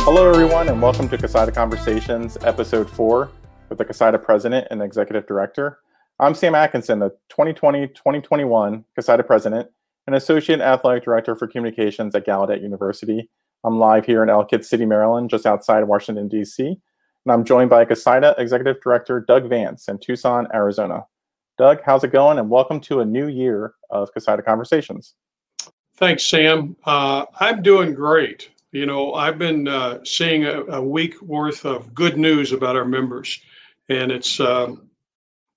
Hello, everyone, and welcome to CoSIDA Conversations, Episode 4, with the CoSIDA President and Executive Director. I'm Sam Atkinson, the 2020 2021 CoSIDA President and Associate Athletic Director for Communications at Gallaudet University. I'm live here in Ellicott City, Maryland, just outside Washington, D.C. And I'm joined by CoSIDA Executive Director Doug Vance in Tucson, Arizona. Doug, how's it going? And welcome to a new year of CoSIDA Conversations. Thanks, Sam. Uh, I'm doing great. You know, I've been uh, seeing a, a, week worth of good news about our members, and it's uh,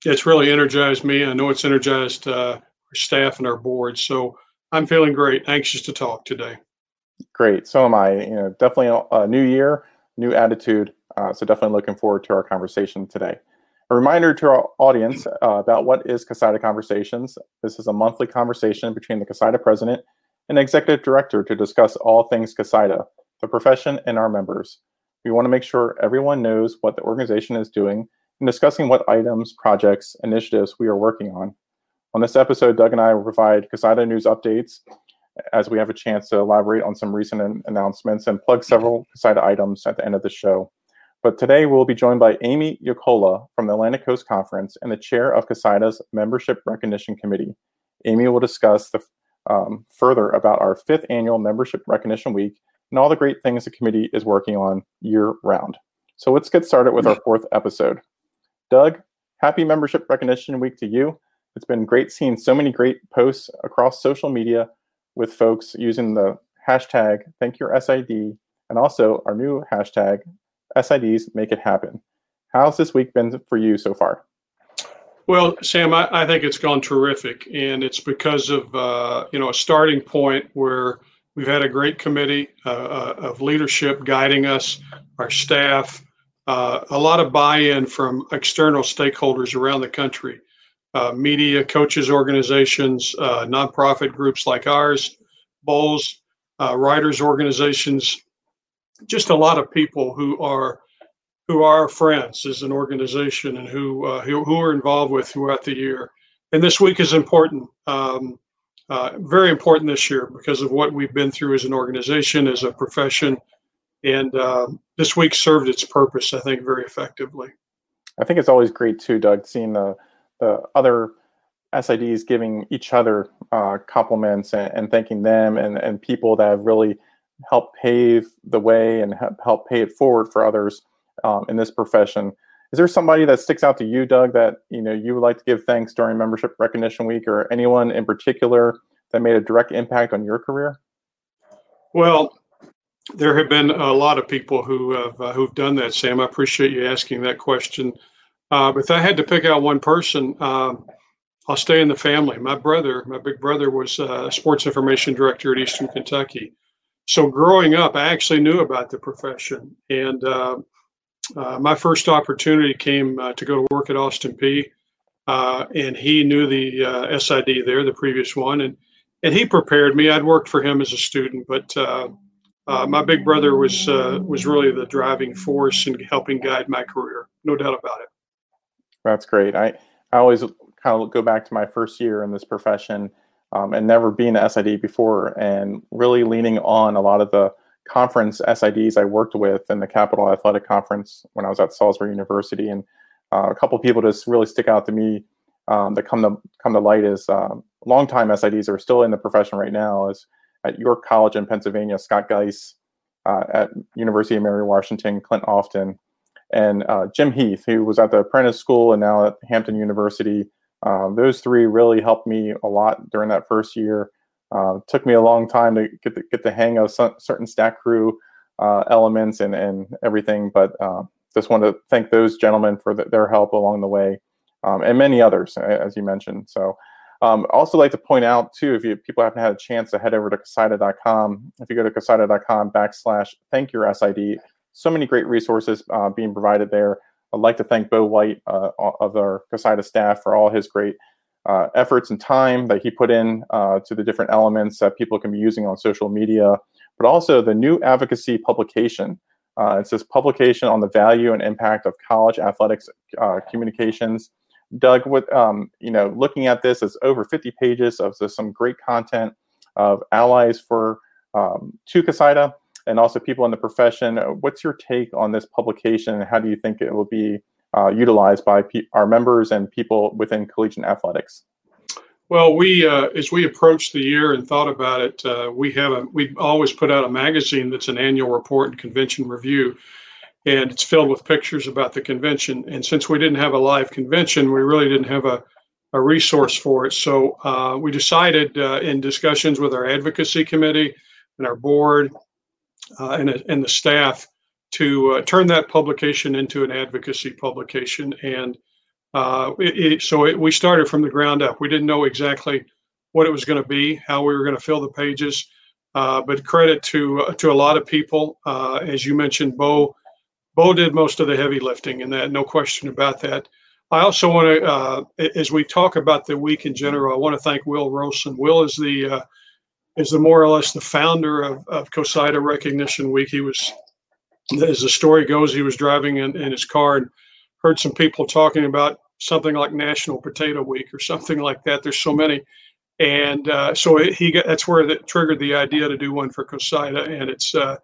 it's really energized me. I know it's energized uh, our staff and our board. So I'm feeling great. Anxious to talk today. Great. So am I. You know, definitely a, a new year, new attitude. Uh, so definitely looking forward to our conversation today. A reminder to our audience uh, about what is CoSIDA Conversations. This is a monthly conversation between the CoSIDA president and executive director to discuss all things CoSIDA, the profession, and our members. We want to make sure everyone knows what the organization is doing and discussing what items, projects, initiatives we are working on. On this episode, Doug and I will provide CoSIDA news updates as we have a chance to elaborate on some recent announcements and plug several CoSIDA items at the end of the show. But today we'll be joined by Amy Yakola from the Atlantic Coast Conference and the chair of CoSIDA's Membership Recognition Committee. Amy will discuss the um, further about our fifth annual Membership Recognition Week and all the great things the committee is working on year round. So let's get started with our fourth episode. Doug, happy Membership Recognition Week to you. It's been great seeing so many great posts across social media with folks using the hashtag thank your SID and also our new hashtag SIDs make it happen. How's this week been for you so far? Well, Sam, I, I, think it's gone terrific, and it's because of uh, you know a starting point where we've had a great committee uh, uh of leadership guiding us, our staff, uh, a lot of buy-in from external stakeholders around the country, uh, media, coaches, organizations, uh, nonprofit groups like ours, bowls, writers organizations, just a lot of people who are who are friends as an organization and who, uh, who, who are involved with throughout the year. And this week is important, um, uh, very important this year because of what we've been through as an organization, as a profession. And uh, this week served its purpose, I think, very effectively. I think it's always great too, Doug, seeing the the other SIDs giving each other uh, compliments and, and, thanking them and, and people that have really helped pave the way and help pay it forward for others um, in this profession. Is there somebody that sticks out to you, Doug, that you know you would like to give thanks during Membership Recognition Week, or anyone in particular that made a direct impact on your career? Well, there have been a lot of people who have uh, who've done that, Sam. I appreciate you asking that question. Uh, if I had to pick out one person, uh, I'll stay in the family. My brother, my big brother, was uh, a sports information director at Eastern Kentucky. So growing up, I actually knew about the profession, and uh, uh, my first opportunity came uh, to go to work at Austin Peay uh, and he knew the uh, SID there, the previous one, and and he prepared me. I'd worked for him as a student, but uh, my big brother was was really the driving force in helping guide my career. No doubt about it. That's great. I I always kind of go back to my first year in this profession. Um, and never being an SID before, and really leaning on a lot of the conference SIDs I worked with in the Capital Athletic Conference when I was at Salisbury University, and uh, a couple people just really stick out to me um, that come to come to light is um, longtime SIDs are still in the profession right now. Is at York College in Pennsylvania, Scott Geis, uh, at University of Mary Washington, Clint Often, and uh, Jim Heath, who was at the apprentice school and now at Hampton University. Uh, those three really helped me a lot during that first year. Uh, took me a long time to get the, get the hang of some, certain StatCrew uh, elements and, and everything, but uh, just want to thank those gentlemen for the, their help along the way, um, and many others, as you mentioned. So, um, also like to point out too, if you people haven't had a chance to head over to CoSIDA.com, if you go to CoSIDA.com backslash thank your SID, so many great resources uh, being provided there. I'd like to thank Bo White uh, of our CoSIDA staff for all his great uh, efforts and time that he put in uh, to the different elements that people can be using on social media, but also the new advocacy publication it's this publication on the value and impact of college athletics communications. Doug, what um, you know, looking at this, it's over 50 pages of some great content of allies for um, to CoSIDA and also people in the profession. What's your take on this publication? And How do you think it will be uh, utilized by our members and people within collegiate athletics? Well, we uh, as we approached the year and thought about it, uh, we have a we always put out a magazine that's an annual report and convention review, and it's filled with pictures about the convention. And since we didn't have a live convention, we really didn't have a a resource for it. So uh, we decided uh, in discussions with our advocacy committee and our board uh, and, and the staff to uh, turn that publication into an advocacy publication and uh, it, it, so it, we started from the ground up. We didn't know exactly what it was going to be, how we were going to fill the pages, uh, but credit to uh, to a lot of people. Uh, as you mentioned, Bo Bo did most of the heavy lifting, and that no question about that. I also want to, uh, as we talk about the week in general, I want to thank Will Rosen. Will is the uh, is the more or less the founder of, of COSIDA Recognition Week. He was, as the story goes, he was driving in, in his car and heard some people talking about something like National Potato Week or something like that. There's so many, and uh, so he got that's where that triggered the idea to do one for COSIDA, and it's uh,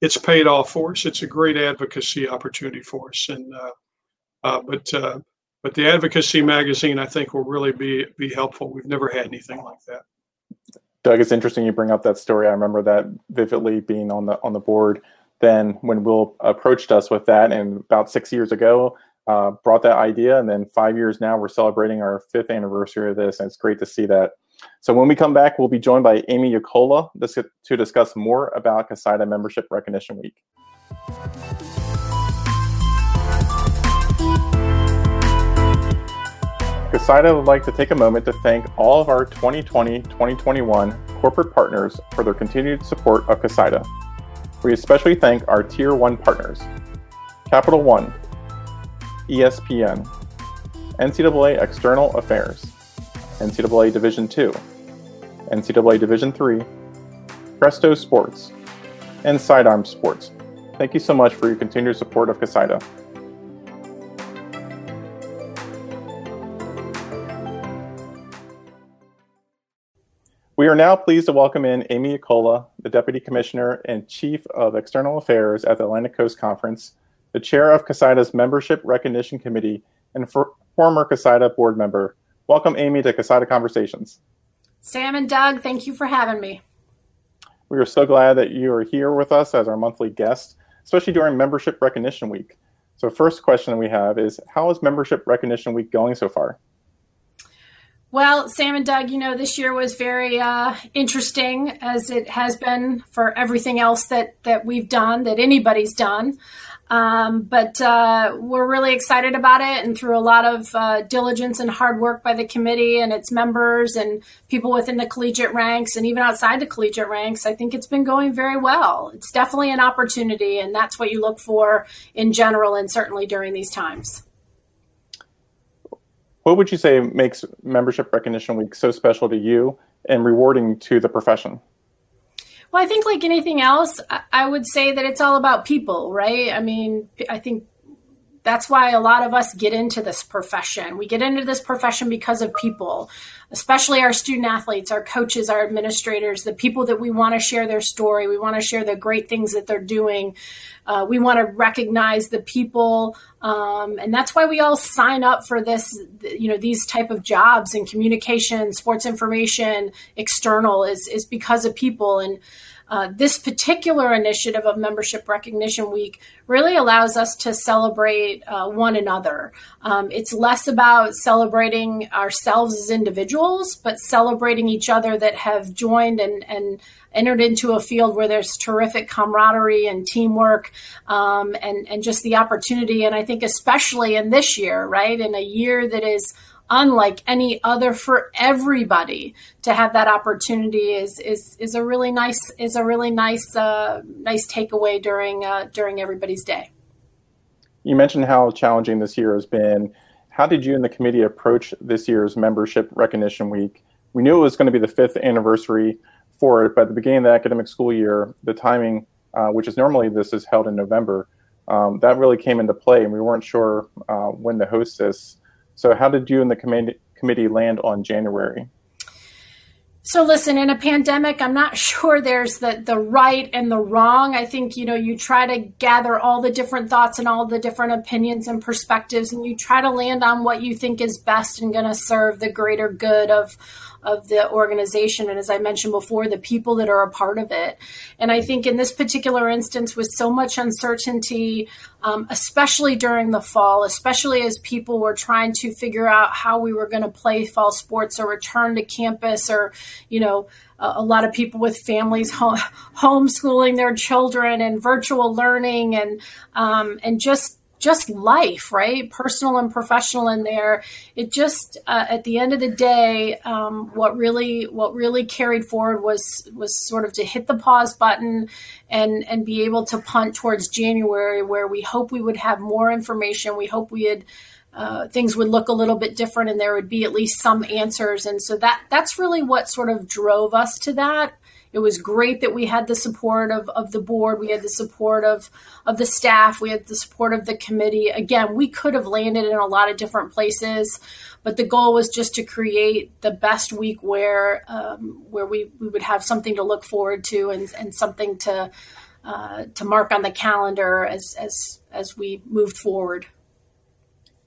it's paid off for us. It's a great advocacy opportunity for us, and uh, uh but uh, but the advocacy magazine I think will really be be helpful. We've never had anything like that. Doug, it's interesting you bring up that story. I remember that vividly being on the on the board then when Will approached us with that, and about six years ago, uh, brought that idea, and then five years now, we're celebrating our fifth anniversary of this, and it's great to see that. So when we come back, we'll be joined by Amy Yakola to discuss more about CoSIDA Membership Recognition Week. CoSIDA would like to take a moment to thank all of our 2020-2021 corporate partners for their continued support of CoSIDA. We especially thank our Tier 1 partners, Capital One, ESPN, NCAA External Affairs, NCAA Division II, NCAA Division III, Presto Sports, and Sidearm Sports. Thank you so much for your continued support of CoSIDA. We are now pleased to welcome in Amy Yakola, the Deputy Commissioner and Chief of External Affairs at the Atlantic Coast Conference, the chair of CoSIDA's Membership Recognition Committee, and for, former CoSIDA board member. Welcome, Amy, to CoSIDA Conversations. Sam and Doug, thank you for having me. We are so glad that you are here with us as our monthly guest, especially during Membership Recognition Week. So, first question we have is How is Membership Recognition Week going so far? Well, Sam and Doug, you know, this year was very uh, interesting as it has been for everything else that, that we've done, that anybody's done. Um, but uh, we're really excited about it, and through a lot of uh, diligence and hard work by the committee and its members and people within the collegiate ranks and even outside the collegiate ranks, I think it's been going very well. It's definitely an opportunity, and that's what you look for in general, and certainly during these times. What would you say makes Membership Recognition Week so special to you and rewarding to the profession? Well, I think like anything else, I would say that it's all about people, right? I mean, I think that's why a lot of us get into this profession. We get into this profession because of people, especially our student athletes, our coaches, our administrators, the people that we want to share their story. We want to share the great things that they're doing. Uh, we want to recognize the people, um, and that's why we all sign up for this. You know, these type of jobs in communication, sports information, external is is because of people and. Uh, this particular initiative of Membership Recognition Week really allows us to celebrate uh, one another. Um, it's less about celebrating ourselves as individuals, but celebrating each other that have joined and, and entered into a field where there's terrific camaraderie and teamwork um, and, and just the opportunity. And I think, especially in this year, right, in a year that is unlike any other for everybody to have that opportunity is is is a really nice is a really nice uh, nice takeaway during uh, during everybody's day. You mentioned how challenging this year has been. How did you and the committee approach this year's membership recognition week? We knew it was going to be the fifth anniversary for it, but at the beginning of the academic school year, the timing uh, which is normally this is held in November, um, that really came into play, and we weren't sure uh, when to host this. So, how did you and the com- committee land on January? So listen, in a pandemic, I'm not sure there's the the right and the wrong. I think you know you try to gather all the different thoughts and all the different opinions and perspectives, and you try to land on what you think is best and going to serve the greater good of of the organization and as i mentioned before the people that are a part of it. And i think in this particular instance with so much uncertainty um, especially during the fall especially as people were trying to figure out how we were going to play fall sports or return to campus or you know a, a lot of people with families home, homeschooling their children and virtual learning and um, and just just life, right? Personal and professional in there. It just, uh, at the end of the day, um, what really, what really carried forward was, was sort of to hit the pause button and, and be able to punt towards January where we hope we would have more information. We hope we had, uh, things would look a little bit different and there would be at least some answers. And so that, that's really what sort of drove us to that. It was great that we had the support of, of the board. We had the support of, of the staff. We had the support of the committee. Again, we could have landed in a lot of different places, but the goal was just to create the best week where um, where we, we would have something to look forward to and, and something to uh, to mark on the calendar as as as we moved forward.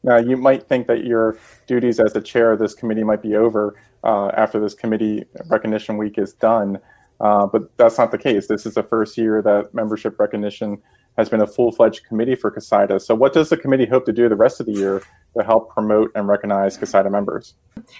Now, you might think that your duties as the chair of this committee might be over uh, after this committee recognition week is done. Uh, but that's not the case. This is the first year that membership recognition has been a full-fledged committee for CoSIDA. So what does the committee hope to do the rest of the year to help promote and recognize CoSIDA members?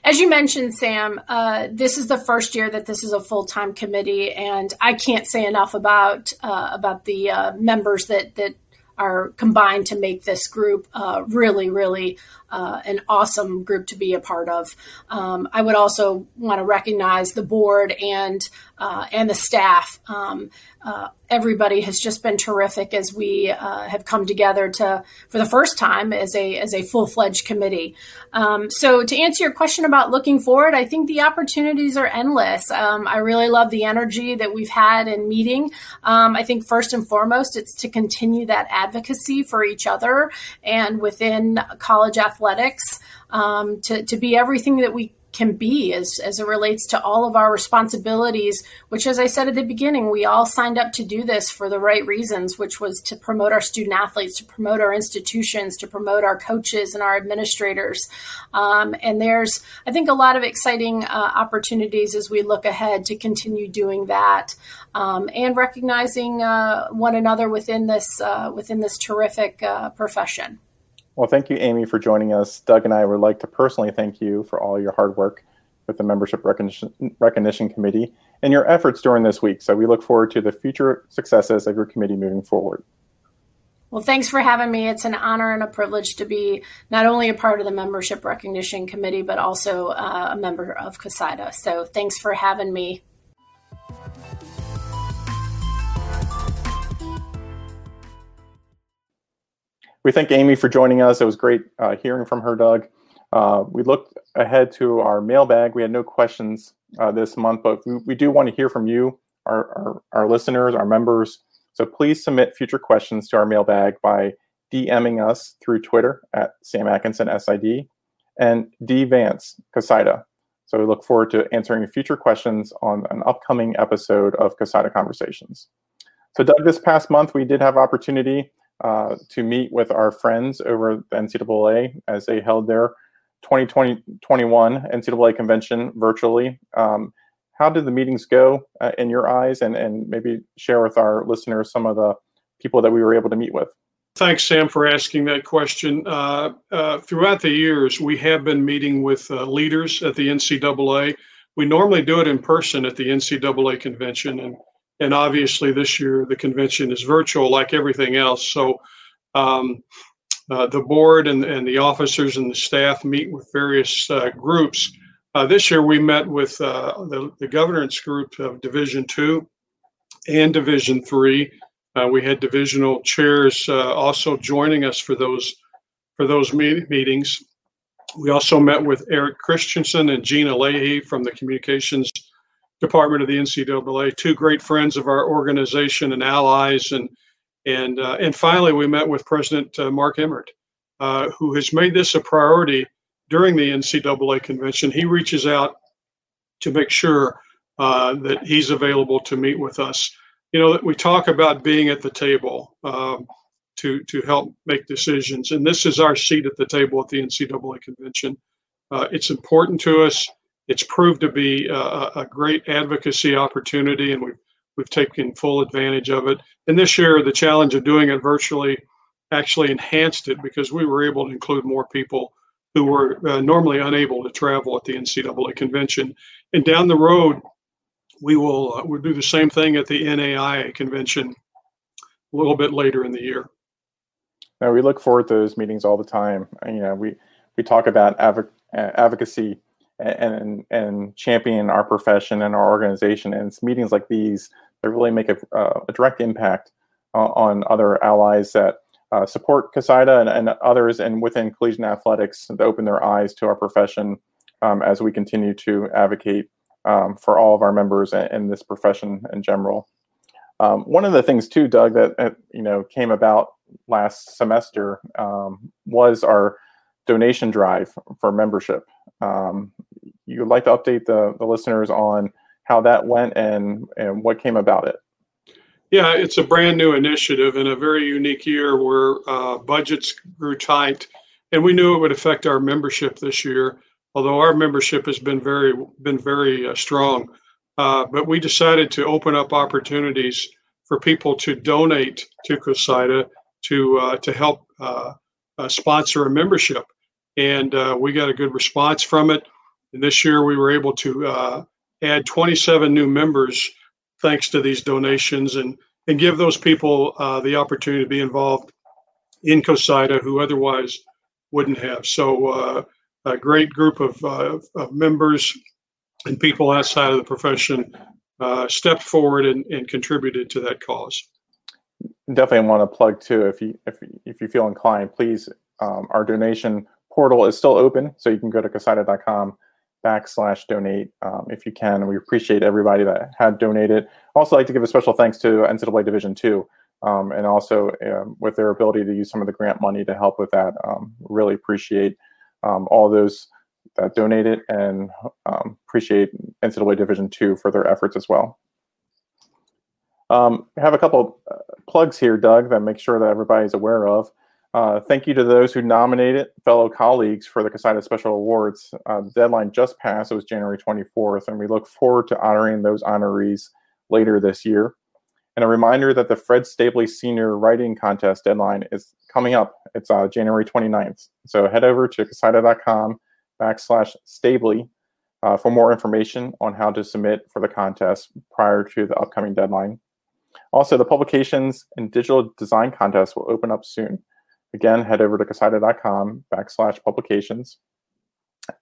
As you mentioned, Sam, uh, this is the first year that this is a full-time committee, and I can't say enough about uh, about the uh, members that that are combined to make this group uh, really, really uh, an awesome group to be a part of. Um, I would also want to recognize the board and uh, and the staff. Um, uh, everybody has just been terrific as we uh, have come together to for the first time as a as a full fledged committee. Um, so to answer your question about looking forward, I think the opportunities are endless. Um, I really love the energy that we've had in meeting. Um, I think first and foremost, it's to continue that advocacy for each other and within college athletics um, to to be everything that we can be as, as it relates to all of our responsibilities, which, as I said at the beginning, we all signed up to do this for the right reasons, which was to promote our student athletes, to promote our institutions, to promote our coaches and our administrators. Um, and there's, I think, a lot of exciting uh, opportunities as we look ahead to continue doing that um, and recognizing uh, one another within this uh, within this terrific uh, profession. Well, thank you, Amy, for joining us. Doug and I would like to personally thank you for all your hard work with the Membership Recognition, Recognition Committee and your efforts during this week. So we look forward to the future successes of your committee moving forward. Well, thanks for having me. It's an honor and a privilege to be not only a part of the Membership Recognition Committee, but also uh, a member of CoSIDA. So thanks for having me. We thank Amy for joining us. It was great uh, hearing from her, Doug. Uh, we looked ahead to our mailbag. We had no questions uh, this month, but we, we, do want to hear from you, our, our, our, listeners, our members. So please submit future questions to our mailbag by DMing us through Twitter at Sam Atkinson SID and D Vance CoSIDA. So we look forward to answering future questions on an upcoming episode of CoSIDA Conversations. So Doug, this past month we did have opportunity uh, to meet with our friends over the NCAA as they held their 2021 NCAA convention virtually. Um, how did the meetings go uh, in your eyes, and, and maybe share with our listeners some of the people that we were able to meet with? Thanks, Sam, for asking that question. Uh, uh, throughout the years, we have been meeting with uh, leaders at the NCAA. We normally do it in person at the NCAA convention, and and obviously this year the convention is virtual like everything else. So um, uh, the board and, and the officers and the staff meet with various uh, groups. Uh, this year we met with uh, the, the, governance group of Division Two and Division Three. Uh, we had divisional chairs uh, also joining us for those for those meet- meetings. We also met with Eric Christensen and Gina Leahy from the communications department of the NCAA, two great friends of our organization and allies, and and uh, and finally we met with President uh, Mark Emmert, uh, who has made this a priority during the NCAA convention. He reaches out to make sure uh, that he's available to meet with us. You know, we talk about being at the table um, to to help make decisions, and this is our seat at the table at the NCAA convention. Uh, it's important to us. It's proved to be a, a, great advocacy opportunity, and we've we've taken full advantage of it. And this year, the challenge of doing it virtually actually enhanced it because we were able to include more people who were uh, normally unable to travel at the NCAA convention. And down the road, we will uh, we'll do the same thing at the NAIA convention a little bit later in the year. Now we look forward to those meetings all the time. You know, we we talk about adv- advocacy and and champion our profession and our organization. And it's meetings like these that really make a, uh, a direct impact uh, on other allies that uh, support COSIDA and, and, others, and within collegiate athletics to open their eyes to our profession um, as we continue to advocate um, for all of our members and, and this profession in general. Um, one of the things too, Doug, that, that you know came about last semester um, was our donation drive for membership. Um, you would like to update the, the listeners on how that went and, and what came about it? Yeah, it's a brand new initiative in a very unique year where uh, budgets grew tight, and we knew it would affect our membership this year. Although our membership has been very been very uh, strong, uh, but we decided to open up opportunities for people to donate to COSIDA to uh, to help uh, uh, sponsor a membership, and we got a good response from it. And this year we were able to uh, add 27 new members thanks to these donations and, and give those people uh, the opportunity to be involved in COSIDA who otherwise wouldn't have. So uh, a great group of, uh, of, members and people outside of the profession uh, stepped forward and, and contributed to that cause. Definitely want to plug too. If you if if you feel inclined, please. Um, our donation portal is still open, so you can go to COSIDA.com backslash donate um, if you can. We appreciate everybody that had donated. Also, like to give a special thanks to NCAA Division Two, um, and also um, with their ability to use some of the grant money to help with that. Um, really appreciate um, all those that donated, and um, appreciate NCAA Division Two for their efforts as well. Um, have a couple uh, plugs here, Doug, that make sure that everybody's aware of. Uh, thank you to those who nominated fellow colleagues for the COSIDA Special Awards. Uh, the deadline just passed. It was January 24th, and we look forward to honoring those honorees later this year. And a reminder that the Fred Stabley Senior Writing Contest deadline is coming up. It's uh, January 29th. So head over to COSIDA.com backslash Stabley uh, for more information on how to submit for the contest prior to the upcoming deadline. Also, the publications and digital design contest will open up soon. Again, head over to CoSIDA.com backslash publications.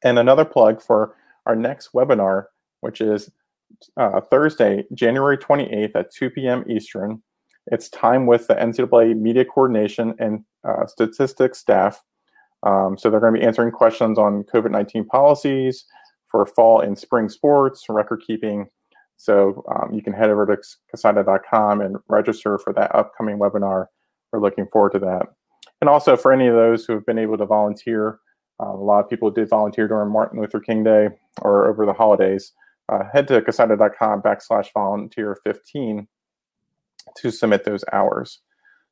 And another plug for our next webinar, which is uh, Thursday, January 28th at 2 p.m. Eastern. It's time with the NCAA Media Coordination and uh, Statistics staff. Um, so they're going to be answering questions on COVID 19 policies for fall and spring sports, record keeping. So um, you can head over to CoSIDA.com and register for that upcoming webinar. We're looking forward to that. And also for any of those who have been able to volunteer, uh, a lot of people did volunteer during Martin Luther King Day or over the holidays. Uh, head to COSIDA.com backslash volunteer 15 to submit those hours.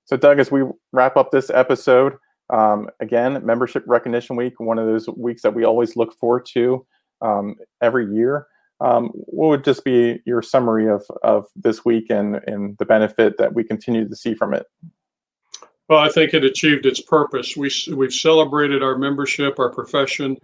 So, Doug, as we wrap up this episode, um, again, Membership Recognition Week, one of those weeks that we always look forward to um, every year. Um, what would just be your summary of, of this week and, and the benefit that we continue to see from it? Well, I think it achieved its purpose. We, we've celebrated our membership, our profession,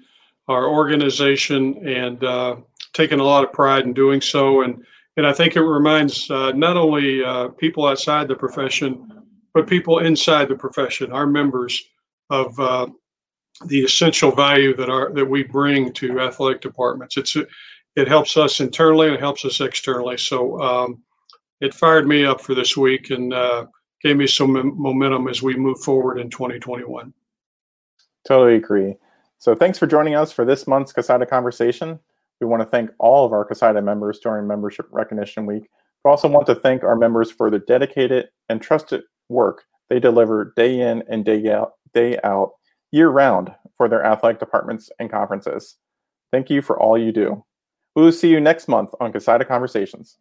our organization, and uh, taken a lot of pride in doing so. And, and I think it reminds uh, not only uh, people outside the profession, but people inside the profession, our members, of uh, the essential value that our that we bring to athletic departments. It's it helps us internally and it helps us externally. So um, it fired me up for this week, and uh, gave me some momentum as we move forward in 2021. Totally agree. So thanks for joining us for this month's CoSIDA Conversation. We want to thank all of our CoSIDA members during Membership Recognition Week. We also want to thank our members for the dedicated and trusted work they deliver day in and day out, day out year round for their athletic departments and conferences. Thank you for all you do. We will see you next month on CoSIDA Conversations.